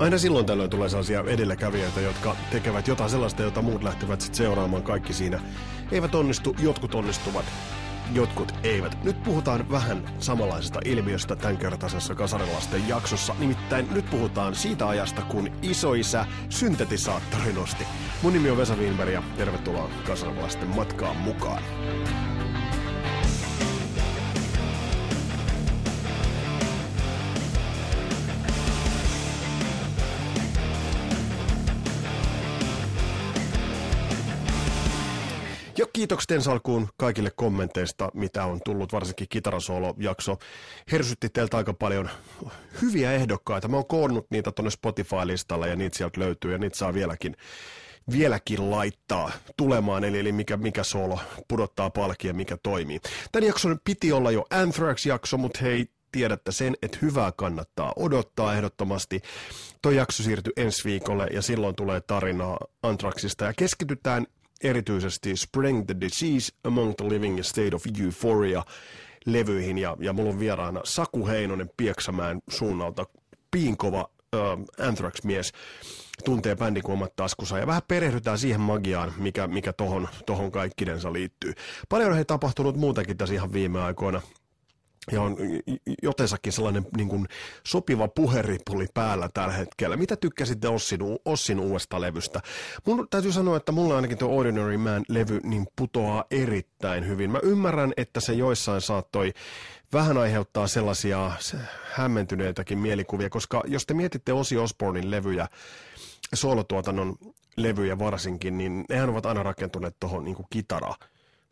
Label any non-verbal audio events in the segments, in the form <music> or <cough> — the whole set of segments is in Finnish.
aina silloin tällöin tulee sellaisia edelläkävijöitä, jotka tekevät jotain sellaista, jota muut lähtevät sitten seuraamaan kaikki siinä. Eivät onnistu, jotkut onnistuvat, jotkut eivät. Nyt puhutaan vähän samanlaisesta ilmiöstä tämänkertaisessa kasarilasten jaksossa. Nimittäin nyt puhutaan siitä ajasta, kun isoisä syntetisaattori nosti. Mun nimi on Vesa Wienberg ja tervetuloa kasarilaisten matkaan mukaan. Kiitokset ensi alkuun kaikille kommenteista, mitä on tullut, varsinkin kitarasoolo-jakso. Hersytti teiltä aika paljon hyviä ehdokkaita. Mä oon koonnut niitä tuonne Spotify-listalle ja niitä sieltä löytyy ja niitä saa vieläkin, vieläkin laittaa tulemaan, eli, eli mikä, mikä solo pudottaa palkia, mikä toimii. Tämän jakson piti olla jo Anthrax-jakso, mutta hei, tiedätte sen, että hyvää kannattaa odottaa ehdottomasti. Tuo jakso siirtyy ensi viikolle ja silloin tulee tarinaa Anthraxista ja keskitytään erityisesti Spring the Disease Among the Living a State of Euphoria levyihin. Ja, ja mulla on vieraana Saku Heinonen Pieksämään suunnalta piinkova äh, Anthrax-mies. Tuntee bändin kuin omat taskussa ja vähän perehdytään siihen magiaan, mikä, mikä tohon, tohon kaikkinensa liittyy. Paljon on he tapahtunut muutenkin tässä ihan viime aikoina ja on jotensakin sellainen niin kuin sopiva puheripuli päällä tällä hetkellä. Mitä tykkäsitte Ossin, Ossin uudesta levystä? Mun täytyy sanoa, että mulla ainakin tuo Ordinary Man-levy niin putoaa erittäin hyvin. Mä ymmärrän, että se joissain saattoi vähän aiheuttaa sellaisia hämmentyneitäkin mielikuvia, koska jos te mietitte Ossi Osbornin levyjä, soolotuotannon levyjä varsinkin, niin nehän ovat aina rakentuneet tuohon niin kitara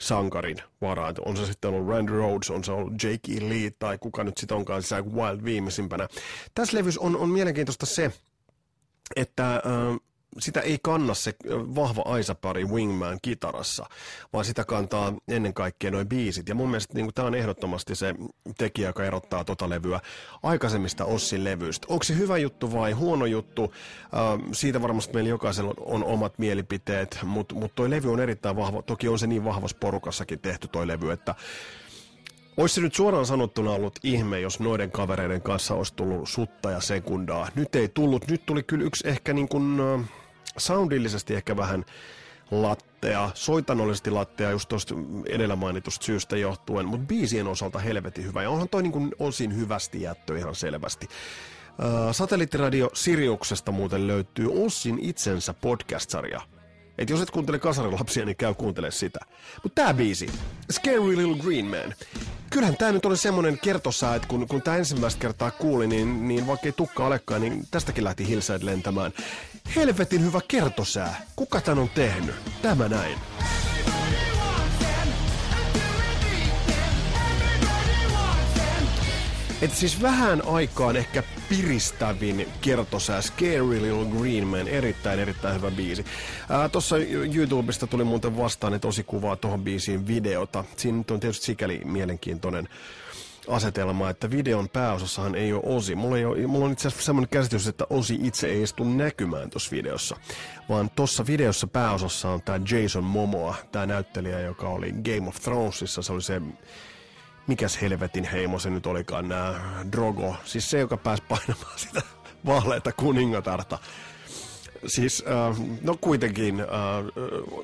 sankarin varaan. On se sitten ollut Randy Rhodes, on se ollut Jake E. Lee tai kuka nyt sitten onkaan Zach Wild viimeisimpänä. Tässä levyssä on, on mielenkiintoista se, että äh, sitä ei kanna se vahva aisapari Wingman kitarassa, vaan sitä kantaa ennen kaikkea noin biisit. Ja mun mielestä niin tämä on ehdottomasti se tekijä, joka erottaa tota levyä aikaisemmista Ossin levyistä. Onko se hyvä juttu vai huono juttu? Äh, siitä varmasti meillä jokaisella on omat mielipiteet, mutta mut toi levy on erittäin vahva. Toki on se niin vahvassa porukassakin tehty toi levy, että olisi se nyt suoraan sanottuna ollut ihme, jos noiden kavereiden kanssa olisi tullut sutta ja sekundaa. Nyt ei tullut. Nyt tuli kyllä yksi ehkä niin kuin, soundillisesti ehkä vähän lattea, soitanollisesti lattea just tuosta edellä mainitusta syystä johtuen, mutta biisien osalta helvetin hyvä. Ja onhan toi niin kuin osin hyvästi jättö ihan selvästi. Satelliittiradio Siriuksesta muuten löytyy Ossin itsensä podcast-sarja. Et jos et kuuntele kasarilapsia, niin käy kuuntele sitä. Mutta tää biisi, Scary Little Green Man. Kyllähän tää nyt oli semmonen kertossa, että kun, kun tää ensimmäistä kertaa kuuli, niin, niin vaikka ei tukka olekaan, niin tästäkin lähti Hillside lentämään. Helvetin hyvä kertosää. Kuka tän on tehnyt? Tämä näin. Et siis vähän aikaan ehkä piristävin kertosää Scary Little Green Man, erittäin erittäin hyvä biisi. Tuossa YouTubesta tuli muuten vastaan että tosi kuvaa tuohon biisiin videota. Siinä on tietysti sikäli mielenkiintoinen asetelma, että videon pääosassahan ei ole Osi. Mulla, ei ole, mulla on itse asiassa semmoinen käsitys, että Osi itse ei tule näkymään tuossa videossa. Vaan tuossa videossa pääosassa on tämä Jason Momoa, tämä näyttelijä, joka oli Game of Thronesissa. Se oli se mikäs helvetin heimo se nyt olikaan, nämä Drogo, siis se, joka pääsi painamaan <laughs> sitä vaaleita kuningatarta. Siis, äh, no kuitenkin, äh,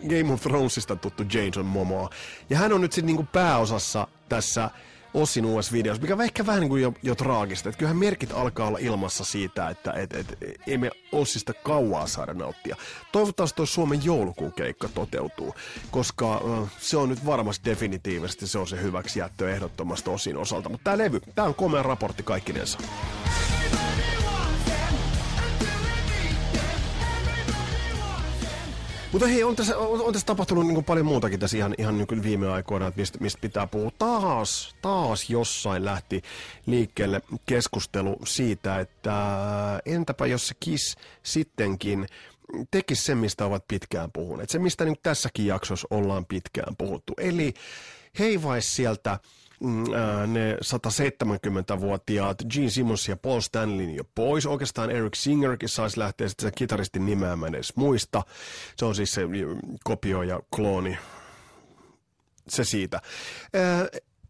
Game of Thronesista tuttu Jason Momoa. Ja hän on nyt sitten niinku pääosassa tässä Ossin uudessa videossa, mikä on ehkä vähän niin kuin jo, jo traagista. Että kyllähän merkit alkaa olla ilmassa siitä, että et, et, ei me Ossista kauaa saada nauttia. Toivottavasti tuo Suomen joulukuun keikka toteutuu, koska se on nyt varmasti definitiivisesti se on se hyväksi jättö ehdottomasti Ossin osalta. Mutta tämä levy, tämä on komea raportti kaikkinensa. Mutta hei, on tässä, on, on tässä tapahtunut niin paljon muutakin tässä ihan, ihan niin viime aikoina, että mistä, mistä pitää puhua. Taas, taas jossain lähti liikkeelle keskustelu siitä, että entäpä jos se Kiss sittenkin tekisi sen, mistä ovat pitkään puhuneet. Se, mistä niin tässäkin jaksossa ollaan pitkään puhuttu. Eli heivaisi sieltä ne 170-vuotiaat Gene Simmons ja Paul Stanley jo pois. Oikeastaan Eric Singerkin saisi lähteä sitten se kitaristin nimeä mä edes muista. Se on siis se kopio ja klooni. Se siitä.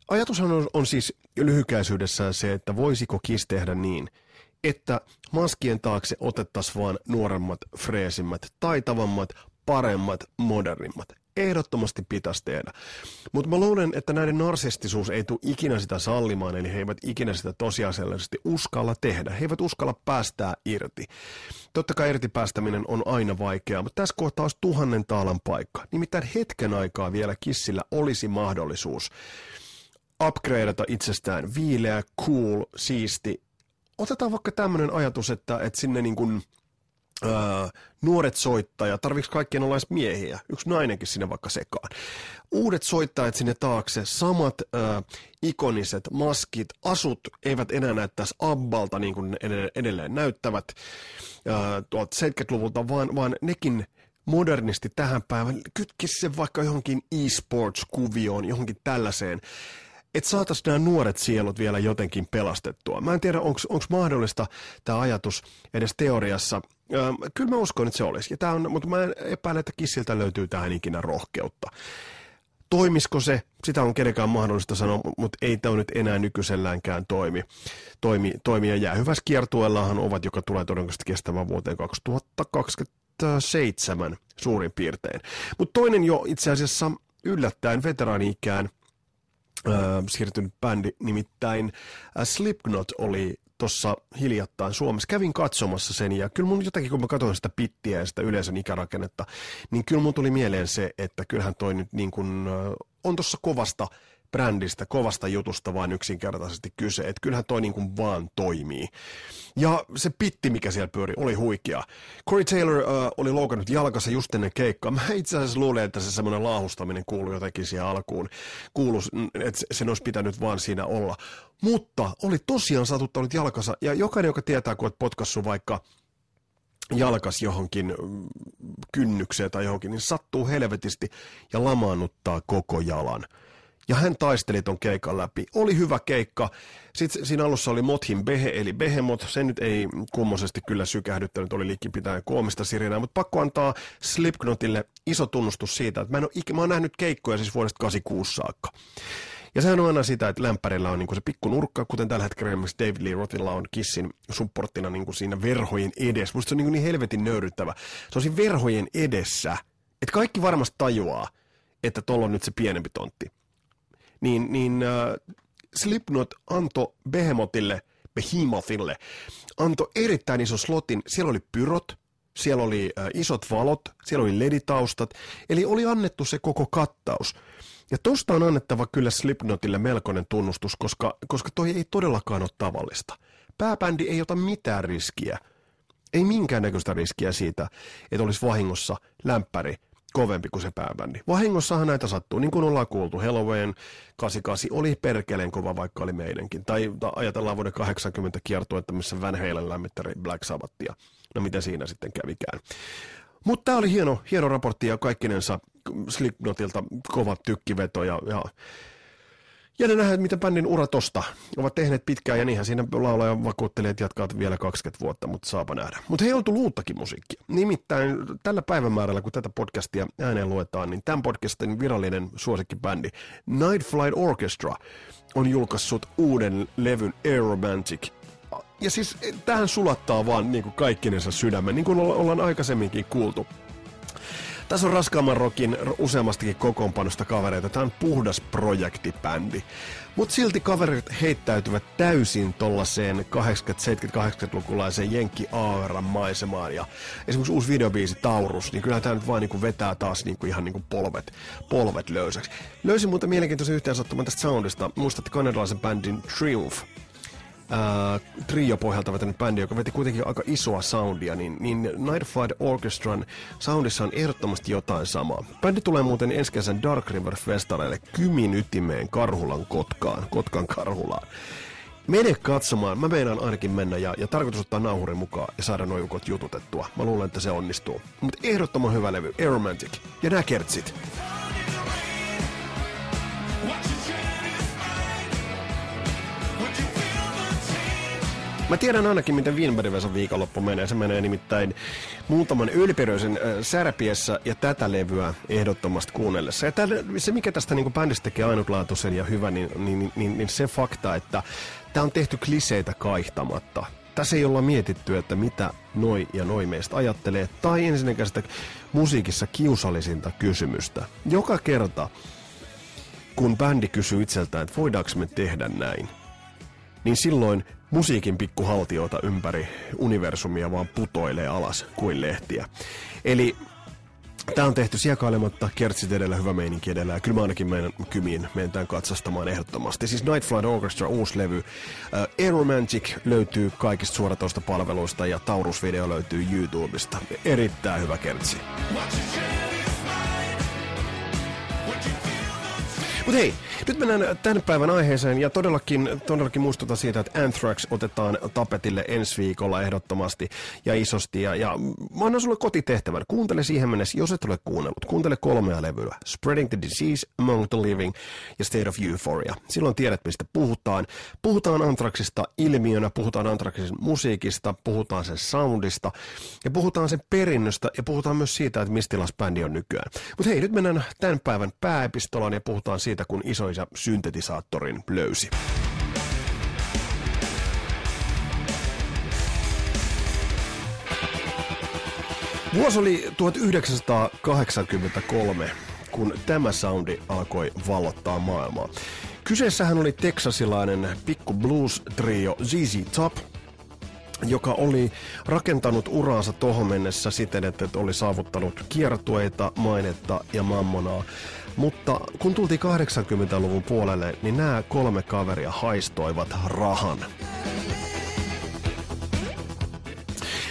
Ajatushan on, on siis lyhykäisyydessään se, että voisiko Kiss tehdä niin, että maskien taakse otettaisiin vaan nuoremmat, freesimmät, taitavammat, paremmat, modernimmat. Ehdottomasti pitäisi tehdä. Mutta mä luulen, että näiden narsistisuus ei tule ikinä sitä sallimaan, eli he eivät ikinä sitä tosiasiallisesti uskalla tehdä. He eivät uskalla päästää irti. Totta kai irti päästäminen on aina vaikeaa, mutta tässä kohtaa olisi tuhannen taalan paikka. Nimittäin hetken aikaa vielä kissillä olisi mahdollisuus upgradeata itsestään viileä, cool, siisti. Otetaan vaikka tämmöinen ajatus, että, että sinne niin kuin, öö, nuoret soittajat, tarviks kaikkien olla edes miehiä, yksi nainenkin sinne vaikka sekaan. Uudet soittajat sinne taakse, samat öö, ikoniset maskit, asut eivät enää näyttäisi Abbalta niin kuin edelleen näyttävät öö, tuolta 70-luvulta, vaan, vaan nekin modernisti tähän päivään, kytkisi se vaikka johonkin e-sports-kuvioon, johonkin tällaiseen että saataisiin nämä nuoret sielut vielä jotenkin pelastettua. Mä en tiedä, onko mahdollista tämä ajatus edes teoriassa. Öö, kyllä mä uskon, että se olisi. Ja tää on, mutta mä epäilen, että kissiltä löytyy tähän ikinä rohkeutta. Toimisiko se? Sitä on kenenkään mahdollista sanoa, mutta ei tämä nyt enää nykyiselläänkään toimi. toimi, toimi ja jäähyvässä kiertueellahan ovat, joka tulee todennäköisesti kestämään vuoteen 2027 suurin piirtein. Mutta toinen jo itse asiassa yllättäen veteraani-ikään – äh, siirtynyt bändi, nimittäin äh, Slipknot oli tuossa hiljattain Suomessa. Kävin katsomassa sen ja kyllä mun jotakin, kun mä katsoin sitä pittiä ja sitä yleisön ikärakennetta, niin kyllä mun tuli mieleen se, että kyllähän toi nyt niin kuin, on tuossa kovasta brändistä, kovasta jutusta vaan yksinkertaisesti kyse. Että kyllähän toi niin kuin vaan toimii. Ja se pitti, mikä siellä pyöri, oli huikea. Corey Taylor uh, oli loukannut jalkassa just ennen keikkaa. Mä itse asiassa luulen, että se semmoinen laahustaminen kuului jotenkin siihen alkuun. Kuulu, että sen olisi pitänyt vaan siinä olla. Mutta oli tosiaan satuttanut jalkansa. Ja jokainen, joka tietää, kun olet potkassu vaikka jalkas johonkin mm, kynnykseen tai johonkin, niin sattuu helvetisti ja lamaannuttaa koko jalan. Ja hän taisteli ton keikan läpi. Oli hyvä keikka. Sitten siinä alussa oli Mothin Behe, eli Behemot. Se nyt ei kummosesti kyllä sykähdyttänyt, oli liikki pitää koomista sirinää, mutta pakko antaa Slipknotille iso tunnustus siitä, että mä, en ole, mä oon nähnyt keikkoja siis vuodesta 86 saakka. Ja sehän on aina sitä, että lämpärillä on niinku se pikku nurkka, kuten tällä hetkellä esimerkiksi David Lee Rothilla on Kissin supporttina niinku siinä verhojen edessä. Musta se on niinku niin helvetin nöyryttävä. Se on siinä verhojen edessä, että kaikki varmasti tajuaa, että tuolla on nyt se pienempi tontti niin, niin äh, Slipknot antoi Behemotille, Behemothille, antoi erittäin ison slotin. Siellä oli pyrot, siellä oli äh, isot valot, siellä oli leditaustat, eli oli annettu se koko kattaus. Ja tosta on annettava kyllä Slipknotille melkoinen tunnustus, koska, koska toi ei todellakaan ole tavallista. Pääbändi ei ota mitään riskiä. Ei minkäännäköistä riskiä siitä, että olisi vahingossa lämpäri kovempi kuin se pääbändi. Vahingossahan näitä sattuu, niin kuin ollaan kuultu. Halloween 88 oli perkeleen kova, vaikka oli meidänkin. Tai ajatellaan vuoden 80 kiertuetta, missä Van Halen lämmittäri Black Sabbathia. No mitä siinä sitten kävikään. Mutta tämä oli hieno, hieno raportti ja kaikkinensa Slipknotilta kova tykkiveto ja, ja Jännä nähdä, miten bändin ura tosta. Ovat tehneet pitkään ja niinhän siinä laulaja vakuuttelee, että jatkaa vielä 20 vuotta, mutta saapa nähdä. Mutta he on tullut uuttakin musiikkia. Nimittäin tällä päivämäärällä, kun tätä podcastia ääneen luetaan, niin tämän podcastin virallinen suosikkibändi Night Flight Orchestra on julkaissut uuden levyn Aeromantic. Ja siis eh, tähän sulattaa vaan niin kuin kaikkinensa sydämen, niin kuin ollaan aikaisemminkin kuultu. Tässä on raskaamman rokin useammastakin kokoonpanosta kavereita. Tämä on puhdas projektibändi. Mutta silti kaverit heittäytyvät täysin tollaiseen 80-70-80-lukulaiseen Jenkki Aaran maisemaan. Ja esimerkiksi uusi videobiisi Taurus, niin kyllä tämä nyt vaan niinku vetää taas niinku ihan niinku polvet, polvet löysäksi. Löysin muuten mielenkiintoisen yhteensattoman tästä soundista. Muistatte kanadalaisen bändin Triumph äh, trio-pohjalta vetänyt bändi, joka veti kuitenkin aika isoa soundia, niin, niin Night Flight Orchestran soundissa on ehdottomasti jotain samaa. Bändi tulee muuten ensi kesän Dark River Festareille Kymin ytimeen Karhulan Kotkaan, Kotkan Karhulaan. Mene katsomaan, mä meinaan ainakin mennä ja, ja tarkoitus ottaa nauhurin mukaan ja saada noin jututettua. Mä luulen, että se onnistuu. Mutta ehdottoman hyvä levy, Aromantic. Ja nää kertsit. Mä tiedän ainakin, miten Winberg viikonloppu menee. Se menee nimittäin muutaman äh, särpiessä ja tätä levyä ehdottomasti kuunnellessa. Ja tälle, se, mikä tästä niin bändistä tekee ainutlaatuisen ja hyvän, niin, niin, niin, niin, niin se fakta, että tämä on tehty kliseitä kaihtamatta. tässä ei olla mietitty, että mitä noi ja noi meistä ajattelee, tai ensinnäkään sitä musiikissa kiusallisinta kysymystä. Joka kerta, kun bändi kysyy itseltään, että voidaanko me tehdä näin, niin silloin musiikin pikkuhaltioita ympäri universumia vaan putoilee alas kuin lehtiä. Eli Tämä on tehty siekailematta, kertsit edellä, hyvä meininki edellä, ja kyllä mä ainakin meidän kymiin mentään katsastamaan ehdottomasti. Siis Night Flight Orchestra, uusi levy. Uh, Aeromantic löytyy kaikista suoratoista palveluista, ja Taurus-video löytyy YouTubesta. Erittäin hyvä kertsi. Mutta hei, nyt mennään tämän päivän aiheeseen ja todellakin, todellakin muistutan siitä, että Anthrax otetaan tapetille ensi viikolla ehdottomasti ja isosti. Ja, ja mä annan sulle kotitehtävän. Kuuntele siihen mennessä, jos et ole kuunnellut. Kuuntele kolmea levyä. Spreading the Disease, Among the Living ja State of Euphoria. Silloin tiedät, mistä puhutaan. Puhutaan Anthraxista ilmiönä, puhutaan Anthraxin musiikista, puhutaan sen soundista ja puhutaan sen perinnöstä ja puhutaan myös siitä, että mistä bändi on nykyään. Mutta hei, nyt mennään tämän päivän pääepistolaan ja puhutaan siitä, kun isoisa syntetisaattorin löysi. Vuosi oli 1983, kun tämä soundi alkoi vallottaa maailmaa. Kyseessähän oli teksasilainen pikku blues trio ZZ Top, joka oli rakentanut uraansa tohon mennessä siten, että oli saavuttanut kiertueita, mainetta ja mammonaa. Mutta kun tultiin 80-luvun puolelle, niin nämä kolme kaveria haistoivat rahan.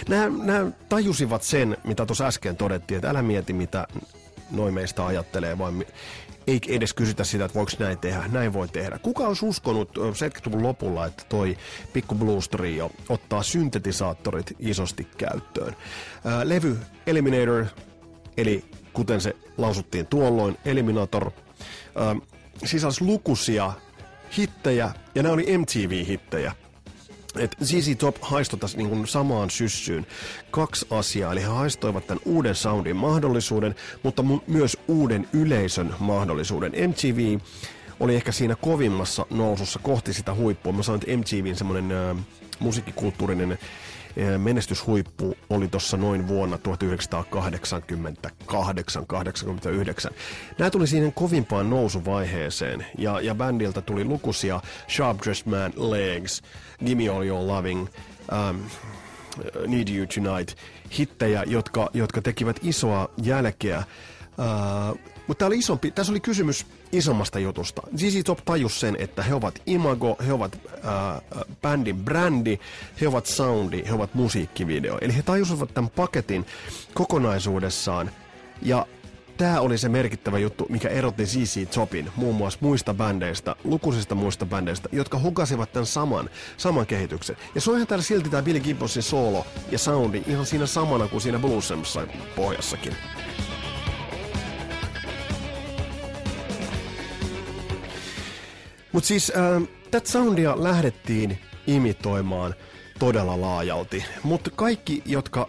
Nämä, nämä tajusivat sen, mitä tuossa äsken todettiin, että älä mieti, mitä noin meistä ajattelee, vaan ei edes kysytä sitä, että voiko näin tehdä. Näin voi tehdä. Kuka olisi uskonut 70-luvun lopulla, että toi Pikku Blues Trio ottaa syntetisaattorit isosti käyttöön? Levy Eliminator, eli kuten se lausuttiin tuolloin, Eliminator, ää, sisälsi lukuisia hittejä, ja nämä oli MTV-hittejä. Et ZZ Top haistoi tässä niin samaan syssyyn kaksi asiaa, eli he haistoivat tämän uuden soundin mahdollisuuden, mutta mu- myös uuden yleisön mahdollisuuden. MTV oli ehkä siinä kovimmassa nousussa kohti sitä huippua. Mä sanoin, että MTVn semmoinen musiikkikulttuurinen menestyshuippu oli tuossa noin vuonna 1988-89. Nämä tuli siinä kovimpaan nousuvaiheeseen ja, ja bändiltä tuli lukuisia Sharp Dressed Man, Legs, Gimme All Your Loving, um, Need You Tonight, hittejä, jotka, jotka tekivät isoa jälkeä. Uh, mutta oli isompi, tässä oli kysymys isommasta jutusta. ZZ Top tajus sen, että he ovat imago, he ovat äh, bändin brändi, he ovat soundi, he ovat musiikkivideo. Eli he tajusivat tämän paketin kokonaisuudessaan. Ja tämä oli se merkittävä juttu, mikä erotti ZZ Topin muun muassa muista bändeistä, lukuisista muista bändeistä, jotka hukasivat tämän saman, saman kehityksen. Ja soihan täällä silti tämä Billy Gibbonsin solo ja soundi ihan siinä samana kuin siinä Bluesemassa pohjassakin. Mutta siis äh, tätä soundia lähdettiin imitoimaan todella laajalti, mutta kaikki, jotka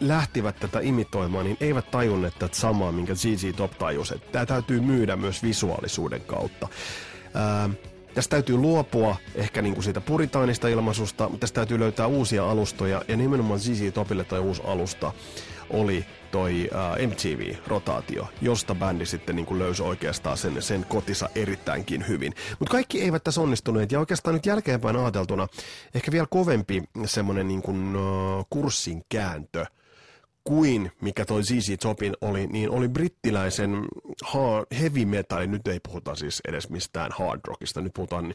lähtivät tätä imitoimaan, niin eivät tajunneet tätä samaa, minkä ZZ Top tajus, että tämä täytyy myydä myös visuaalisuuden kautta. Ää, tässä täytyy luopua ehkä niin kuin siitä puritaanista ilmaisusta, mutta tässä täytyy löytää uusia alustoja, ja nimenomaan ZZ Topille toi uusi alusta oli toi uh, äh, MTV-rotaatio, josta bändi sitten niin kuin löysi oikeastaan sen, sen kotisa erittäinkin hyvin. Mutta kaikki eivät tässä onnistuneet, ja oikeastaan nyt jälkeenpäin ajateltuna ehkä vielä kovempi semmoinen niin kuin, uh, kurssin kääntö, kuin mikä toi ZZ Topin oli, niin oli brittiläisen hard, heavy metal, nyt ei puhuta siis edes mistään hard rockista, nyt puhutaan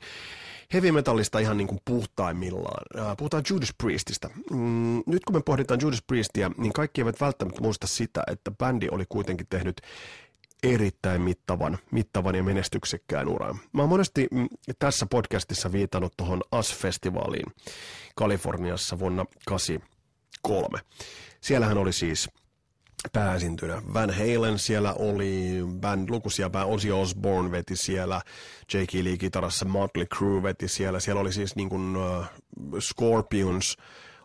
heavy metallista ihan niin kuin puhtaimmillaan. Äh, puhutaan Judas Priestistä. Mm, nyt kun me pohditaan Judas Priestia, niin kaikki eivät välttämättä muista sitä, että bändi oli kuitenkin tehnyt erittäin mittavan, mittavan ja menestyksekkään uran. Mä oon monesti mm, tässä podcastissa viitannut tuohon AS-festivaaliin Kaliforniassa vuonna 1983. Siellähän oli siis pääsintynä. Van Halen siellä oli, band, lukuisia band, Ozzy Osbourne veti siellä, Jake Lee kitarassa, Motley Crue veti siellä, siellä oli siis niin kuin, uh, Scorpions,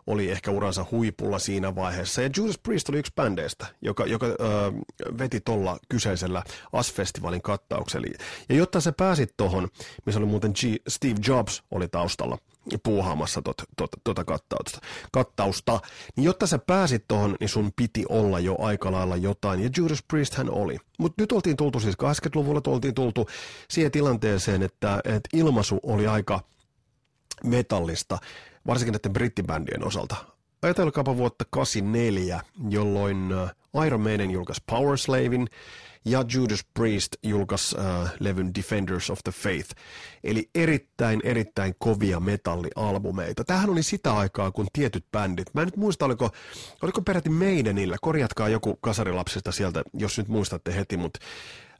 oli ehkä uransa huipulla siinä vaiheessa. Ja Judas Priest oli yksi bändeistä, joka, joka uh, veti tuolla kyseisellä AS-festivaalin kattauksella. Ja jotta se pääsit tuohon, missä oli muuten G, Steve Jobs oli taustalla – puuhaamassa tuota tot, tota kattausta, kattausta. Niin jotta sä pääsit tuohon, niin sun piti olla jo aika lailla jotain, ja Judas Priest hän oli. Mutta nyt oltiin tultu siis 80-luvulla, oltiin tultu siihen tilanteeseen, että, että ilmaisu oli aika metallista, varsinkin näiden brittibändien osalta. Ajatelkaapa vuotta 84, jolloin äh, Iron Maiden julkaisi Power Slavin, ja Judas Priest julkaisi äh, levyn Defenders of the Faith. Eli erittäin, erittäin kovia metallialbumeita. Tähän oli sitä aikaa, kun tietyt bändit, mä en nyt muista, oliko, oliko peräti Maidenillä, korjatkaa joku kasarilapsista sieltä, jos nyt muistatte heti, mutta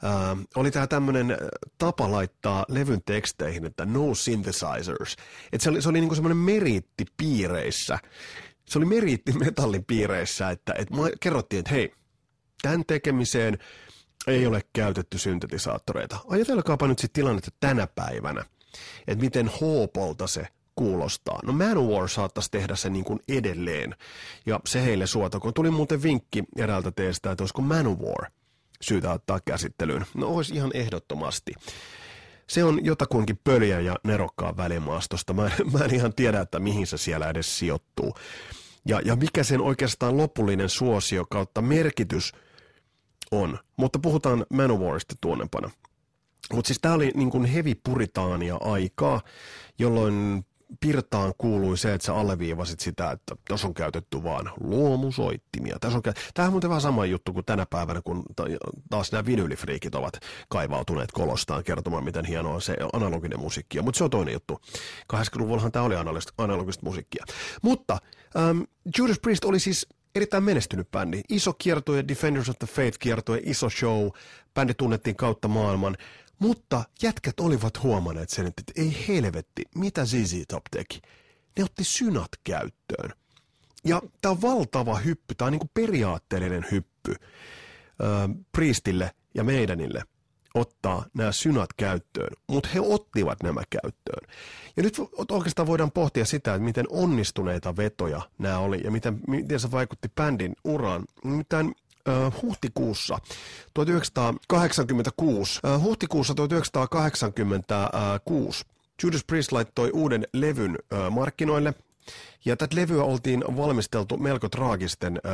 Uh, oli tämä tämmöinen tapa laittaa levyn teksteihin, että no synthesizers. Et se oli, se oli niinku semmoinen meriitti piireissä. Se oli meriitti metallin piireissä, että et kerrottiin, että hei, tämän tekemiseen ei ole käytetty syntetisaattoreita. Ajatelkaapa nyt sitten tilannetta tänä päivänä, että miten hoopolta se kuulostaa. No Manowar saattaisi tehdä sen niin kuin edelleen, ja se heille suotakoon. Tuli muuten vinkki eräältä teistä, että olisiko Manowar syytä ottaa käsittelyyn. No olisi ihan ehdottomasti. Se on jotakuinkin pöliä ja nerokkaan välimaastosta. Mä, mä en ihan tiedä, että mihin se siellä edes sijoittuu. Ja, ja mikä sen oikeastaan lopullinen suosio kautta merkitys – on. Mutta puhutaan Manowarista tuonnepana. Mutta siis tämä oli niin kuin heavy puritaania aikaa, jolloin Pirtaan kuului se, että sä alleviivasit sitä, että tässä on käytetty vaan luomusoittimia. Tässä on kä- Tämähän on muuten vähän sama juttu kuin tänä päivänä, kun taas nämä vinylifriikit ovat kaivautuneet kolostaan kertomaan, miten hienoa se analoginen musiikki on. Mutta se on toinen juttu. 80-luvullahan tämä oli analogista musiikkia. Mutta um, Judas Priest oli siis erittäin menestynyt bändi. Iso kiertue, Defenders of the Faith kiertue, iso show, bändi tunnettiin kautta maailman, mutta jätkät olivat huomanneet sen, että ei helvetti, mitä ZZ Top teki. Ne otti synat käyttöön. Ja tämä on valtava hyppy, tämä on niin kuin periaatteellinen hyppy äh, Priestille ja meidänille ottaa nämä synat käyttöön, mutta he ottivat nämä käyttöön. Ja nyt oikeastaan voidaan pohtia sitä, että miten onnistuneita vetoja nämä oli ja miten, miten se vaikutti bändin uraan. Nimittäin huhtikuussa 1986, uh, huhtikuussa 1986 Judas Priest laittoi uuden levyn markkinoille, ja tätä levyä oltiin valmisteltu melko traagisten äh,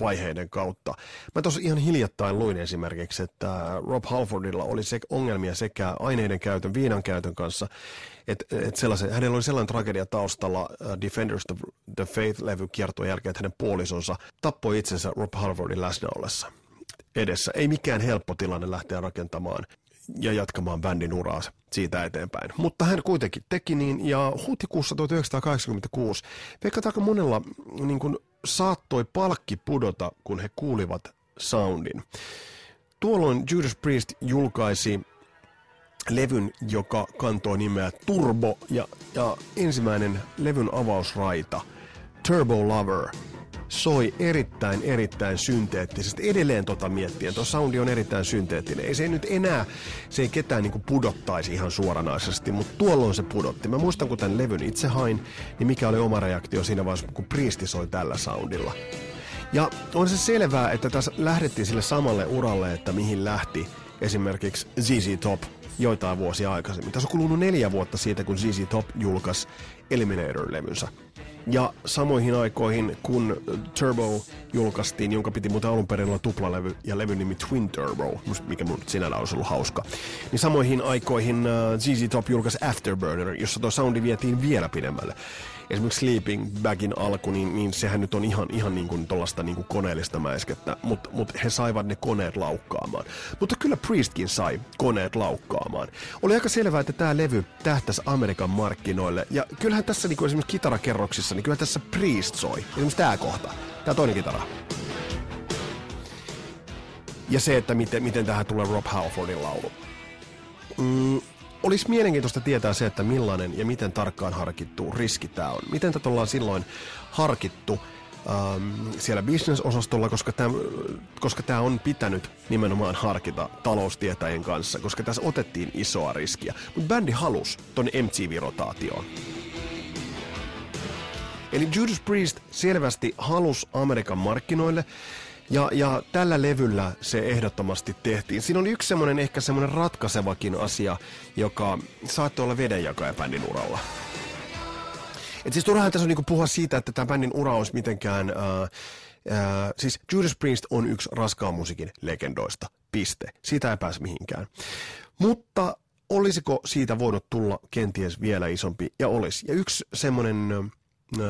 vaiheiden kautta. Mä tuossa ihan hiljattain luin esimerkiksi, että Rob Halfordilla oli se ongelmia sekä aineiden käytön, viinan käytön kanssa, että et hänellä oli sellainen tragedia taustalla uh, Defenders of the Faith-levy kiertoon jälkeen, että hänen puolisonsa tappoi itsensä Rob Halfordin läsnä ollessa edessä. Ei mikään helppo tilanne lähteä rakentamaan ja jatkamaan bändin uraa siitä eteenpäin. Mutta hän kuitenkin teki niin, ja huhtikuussa 1986 vaikka aika monella niin kuin, saattoi palkki pudota, kun he kuulivat soundin. Tuolloin Judas Priest julkaisi levyn, joka kantoi nimeä Turbo, ja, ja ensimmäinen levyn avausraita, Turbo Lover, soi erittäin, erittäin synteettisesti. Edelleen tota miettien, tuo soundi on erittäin synteettinen. Ei se nyt enää, se ei ketään niin pudottaisi ihan suoranaisesti, mutta tuolloin se pudotti. Mä muistan, kun tämän levyn itse hain, niin mikä oli oma reaktio siinä vaiheessa, kun Priesti soi tällä soundilla. Ja on se selvää, että tässä lähdettiin sille samalle uralle, että mihin lähti esimerkiksi ZZ Top joitain vuosia aikaisemmin. Tässä on kulunut neljä vuotta siitä, kun ZZ Top julkaisi Eliminator-levynsä. Ja samoihin aikoihin, kun Turbo julkaistiin, jonka piti muuten alun perin olla tuplalevy ja levyn nimi Twin Turbo, mikä mun sinällä olisi ollut hauska, niin samoihin aikoihin ZZ Top julkaisi Afterburner, jossa tuo soundi vietiin vielä pidemmälle esimerkiksi Sleeping Bagin alku, niin, niin sehän nyt on ihan, ihan niin kuin tuollaista niin kuin koneellista mäiskettä, mutta mut he saivat ne koneet laukkaamaan. Mutta kyllä Priestkin sai koneet laukkaamaan. Oli aika selvää, että tämä levy tähtäisi Amerikan markkinoille, ja kyllähän tässä niin kuin esimerkiksi kitarakerroksissa, niin kyllä tässä Priest soi. Esimerkiksi tämä kohta, tämä toinen kitara. Ja se, että miten, miten tähän tulee Rob Halfordin laulu. Mm, olisi mielenkiintoista tietää se, että millainen ja miten tarkkaan harkittu riski tämä on. Miten tätä ollaan silloin harkittu ähm, siellä bisnesosastolla, koska tämä koska tämä on pitänyt nimenomaan harkita taloustietäjien kanssa, koska tässä otettiin isoa riskiä. Mutta bändi halusi ton MTV-rotaatioon. Eli Judas Priest selvästi halusi Amerikan markkinoille, ja, ja tällä levyllä se ehdottomasti tehtiin. Siinä oli yksi semmoinen ehkä semmoinen ratkaisevakin asia, joka saattoi olla vedenjakaja bändin uralla. Et siis turhaan tässä on niinku puhua siitä, että tämä bändin ura olisi mitenkään... Uh, Uh, siis Judas Priest on yksi raskaan musiikin legendoista. Piste. Siitä ei pääse mihinkään. Mutta olisiko siitä voinut tulla kenties vielä isompi? Ja olisi. Ja yksi semmoinen uh,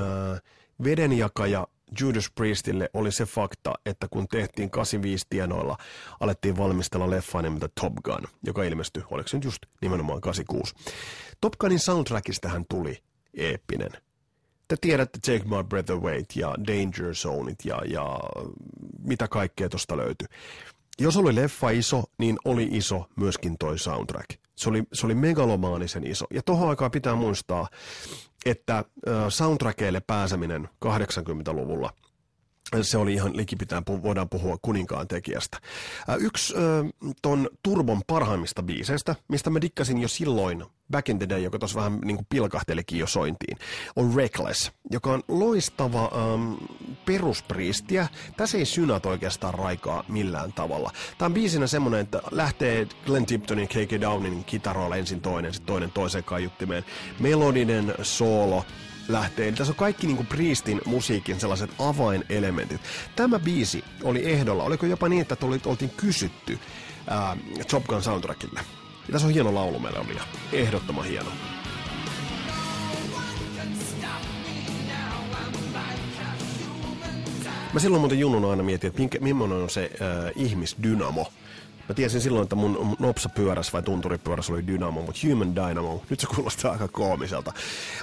vedenjakaja Judas Priestille oli se fakta, että kun tehtiin 85 tienoilla, alettiin valmistella leffaa nimeltä Top Gun, joka ilmestyi, oliko se nyt just nimenomaan 86. Top Gunin soundtrackista hän tuli eeppinen. Te tiedätte Take My Breath Away ja Danger Zoneit ja, ja mitä kaikkea tuosta löytyi. Jos oli leffa iso, niin oli iso myöskin toi soundtrack. Se oli, se oli megalomaanisen iso. Ja tohon aikaan pitää muistaa, että soundtrackeille pääseminen 80-luvulla – se oli ihan likipitään, voidaan puhua kuninkaan tekijästä. Yksi ton Turbon parhaimmista biiseistä, mistä mä dikkasin jo silloin, Back in the Day, joka tuossa vähän niin kuin pilkahtelikin jo sointiin, on Reckless, joka on loistava peruspriistiä. Tässä ei synät oikeastaan raikaa millään tavalla. Tämä on biisinä semmonen, että lähtee Glenn Tiptonin K.K. Downin kitaroilla ensin toinen, sitten toinen toiseen kaiuttimeen. Melodinen soolo, lähtee. Eli tässä on kaikki niinku Priestin musiikin sellaiset avainelementit. Tämä biisi oli ehdolla. Oliko jopa niin, että tuli, oltiin kysytty ää, Top Gun soundtrackille. Ja tässä on hieno laulumelodia. Ehdottoman hieno. Mä silloin muuten junnuna aina mietin, että minkä, millainen on se äh, ihmisdynamo. Mä tiesin silloin, että mun nopsapyörässä vai tunturipyörässä oli dynamo, mutta human dynamo. Nyt se kuulostaa aika koomiselta.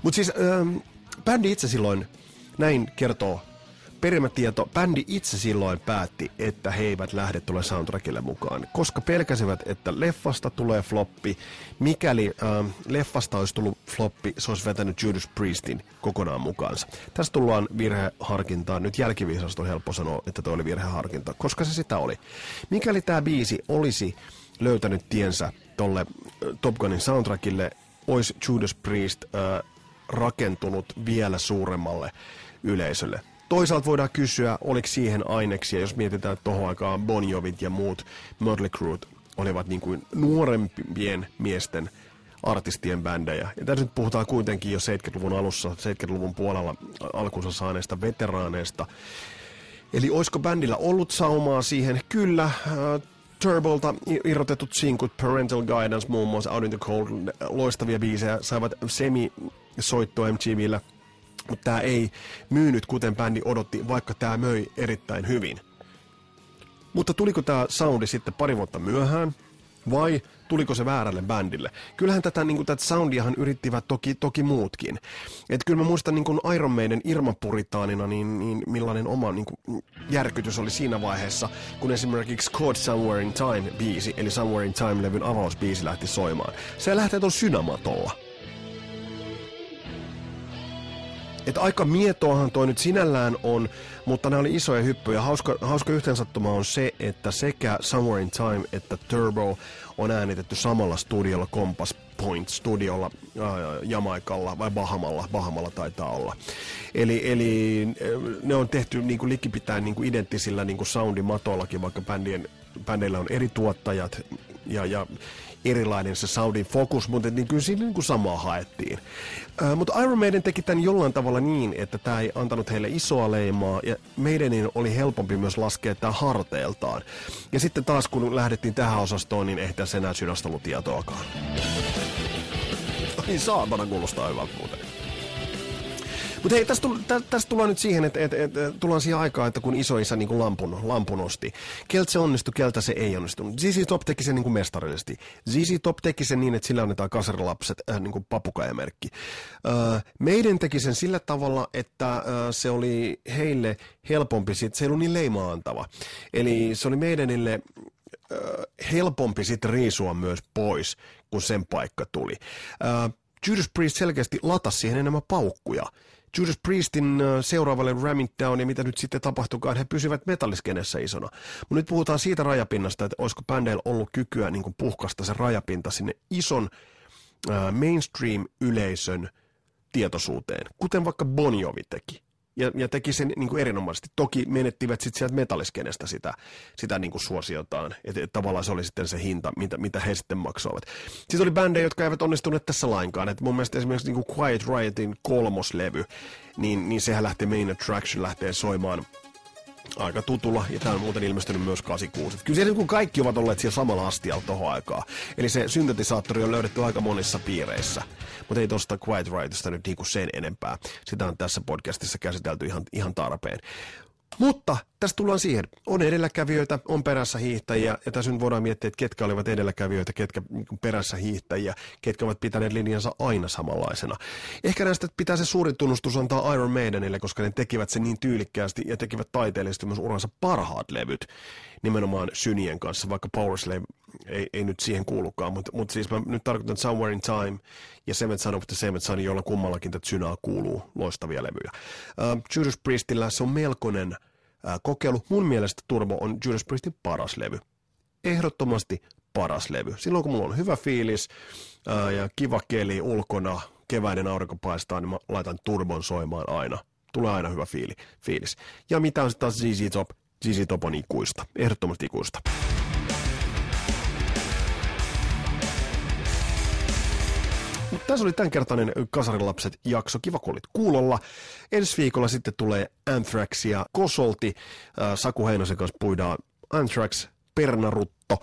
Mutta siis ähm, bändi itse silloin, näin kertoo perimätieto, bändi itse silloin päätti, että he eivät lähde tulle soundtrackille mukaan, koska pelkäsivät, että leffasta tulee floppi. Mikäli äh, leffasta olisi tullut floppi, se olisi vetänyt Judas Priestin kokonaan mukaansa. Tästä tullaan virheharkintaan. Nyt jälkiviisasta on helppo sanoa, että tuo oli virheharkinta, koska se sitä oli. Mikäli tämä biisi olisi löytänyt tiensä tolle äh, Top Gunin soundtrackille, olisi Judas Priest äh, rakentunut vielä suuremmalle yleisölle. Toisaalta voidaan kysyä, oliko siihen aineksia, jos mietitään, että tohon aikaan Bon Jovit ja muut Mötley Crue olivat niin kuin nuorempien miesten artistien bändejä. Ja tässä nyt puhutaan kuitenkin jo 70-luvun alussa, 70-luvun puolella alkunsa saaneista veteraaneista. Eli olisiko bändillä ollut saumaa siihen? Kyllä, äh, Turbolta irrotetut sinkut, Parental Guidance muun muassa, Out in the Cold, loistavia biisejä, saivat semi soitto MTVllä, mutta tämä ei myynyt kuten bändi odotti, vaikka tämä möi erittäin hyvin. Mutta tuliko tämä soundi sitten pari vuotta myöhään, vai tuliko se väärälle bändille? Kyllähän tätä, niin kuin, tätä soundiahan yrittivät toki, toki muutkin. Et kyllä mä muistan niin kuin Iron Maiden Irma-puritaanina, niin, niin millainen oma niin kuin, järkytys oli siinä vaiheessa, kun esimerkiksi Caught Somewhere in Time biisi, eli Somewhere in Time-levyn avausbiisi lähti soimaan. Se lähtee tuolla synamatolla. Että aika mietoahan toi nyt sinällään on, mutta nämä oli isoja hyppyjä. Hauska, hauska yhteensattuma on se, että sekä Somewhere in Time että Turbo on äänitetty samalla studiolla, Compass Point studiolla äh, Jamaikalla vai Bahamalla, Bahamalla taitaa olla. Eli, eli äh, ne on tehty niin kuin likipitäen niin kuin identtisillä niin kuin soundimatollakin, vaikka bändien, bändeillä on eri tuottajat ja, ja erilainen se soundin fokus, mutta niin kyllä siinä niin kuin samaa haettiin. Äh, mutta Iron Maiden teki tämän jollain tavalla niin, että tämä ei antanut heille isoa leimaa, ja meidän oli helpompi myös laskea tämä harteeltaan. Ja sitten taas kun lähdettiin tähän osastoon, niin ei tässä enää sydästä tietoakaan. Ai saatana kuulostaa hyvältä muuten. Mutta hei, tässä, tä, tästä tullaan nyt siihen, että, että, että tullaan siihen aikaan, että kun isoisä niin kuin lampun, lampun osti. Keltä se onnistui, keltä se ei onnistunut. ZZ Top teki sen niin kuin mestarillisesti. ZZ Top teki sen niin, että sillä annetaan kasarilapset äh, niin kuin papukaijamerkki. Äh, meidän teki sen sillä tavalla, että äh, se oli heille helpompi, sit, se ei ollut niin leimaantava. Eli se oli meidänille äh, helpompi sitten riisua myös pois, kun sen paikka tuli. Äh, Judas Priest selkeästi latasi siihen enemmän paukkuja. Judas Priestin seuraavalle Ramming Down ja mitä nyt sitten tapahtukaan, he pysyvät metalliskenessä isona. Mutta nyt puhutaan siitä rajapinnasta, että olisiko bändeillä ollut kykyä niin kuin puhkasta se rajapinta sinne ison äh, mainstream-yleisön tietoisuuteen, kuten vaikka Bon Jovi teki. Ja, ja teki sen niin kuin erinomaisesti. Toki menettivät sitten sieltä metalliskenestä sitä, sitä niin kuin suosiotaan, että et tavallaan se oli sitten se hinta, mitä, mitä he sitten maksoivat. Sitten oli bändejä, jotka eivät onnistuneet tässä lainkaan. Et mun mielestä esimerkiksi niin kuin Quiet Riotin kolmoslevy, niin, niin sehän lähtee Main Attraction lähtee soimaan aika tutulla, ja tämä on muuten ilmestynyt myös 86. Kyllä siellä niin kaikki ovat olleet siellä samalla astialla tohon aikaa. Eli se syntetisaattori on löydetty aika monissa piireissä. Mutta ei tosta Quiet Rightista nyt niinku sen enempää. Sitä on tässä podcastissa käsitelty ihan, ihan tarpeen. Mutta tässä tullaan siihen. On edelläkävijöitä, on perässä hiihtäjiä, ja tässä nyt voidaan miettiä, että ketkä olivat edelläkävijöitä, ketkä niin perässä hiihtäjiä, ketkä ovat pitäneet linjansa aina samanlaisena. Ehkä näistä pitää se suuri tunnustus antaa Iron Maidenille, koska ne tekivät sen niin tyylikkäästi ja tekivät taiteellisesti myös uransa parhaat levyt nimenomaan synien kanssa, vaikka Power Slave ei, ei nyt siihen kuulukaan, mutta, mutta siis mä nyt tarkoitan Somewhere in Time ja Seventh Son of the Seventh Son, jolla kummallakin tätä synaa kuuluu loistavia levyjä. Uh, Judas Priestillä se on melkoinen kokeilu. Mun mielestä Turbo on Judas Priestin paras levy. Ehdottomasti paras levy. Silloin kun mulla on hyvä fiilis uh, ja kiva keli ulkona, keväinen aurinko paistaa, niin mä laitan turbon soimaan aina. Tulee aina hyvä fiili, fiilis. Ja mitä on sitten taas ZZ Top? ZZ Top on ikuista. Ehdottomasti ikuista. Tässä oli tämänkertainen Kasarilapset jakso. Kiva, kun olit kuulolla. Ensi viikolla sitten tulee Anthrax ja Kosolti. Äh, Saku Heinosen kanssa puidaan Anthrax, Pernarutto.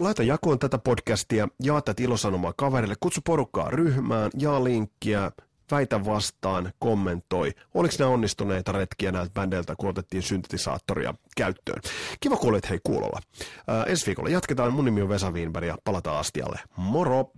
Laita jakoon tätä podcastia, jaa tätä ilosanomaa kaverille, kutsu porukkaa ryhmään, jaa linkkiä, väitä vastaan, kommentoi. Oliko nämä onnistuneita retkiä näiltä bändeiltä, kun otettiin syntetisaattoria käyttöön? Kiva, olet hei kuulolla. Ää, ensi viikolla jatketaan. Mun nimi on Vesa Wienberg ja palataan astialle. Moro!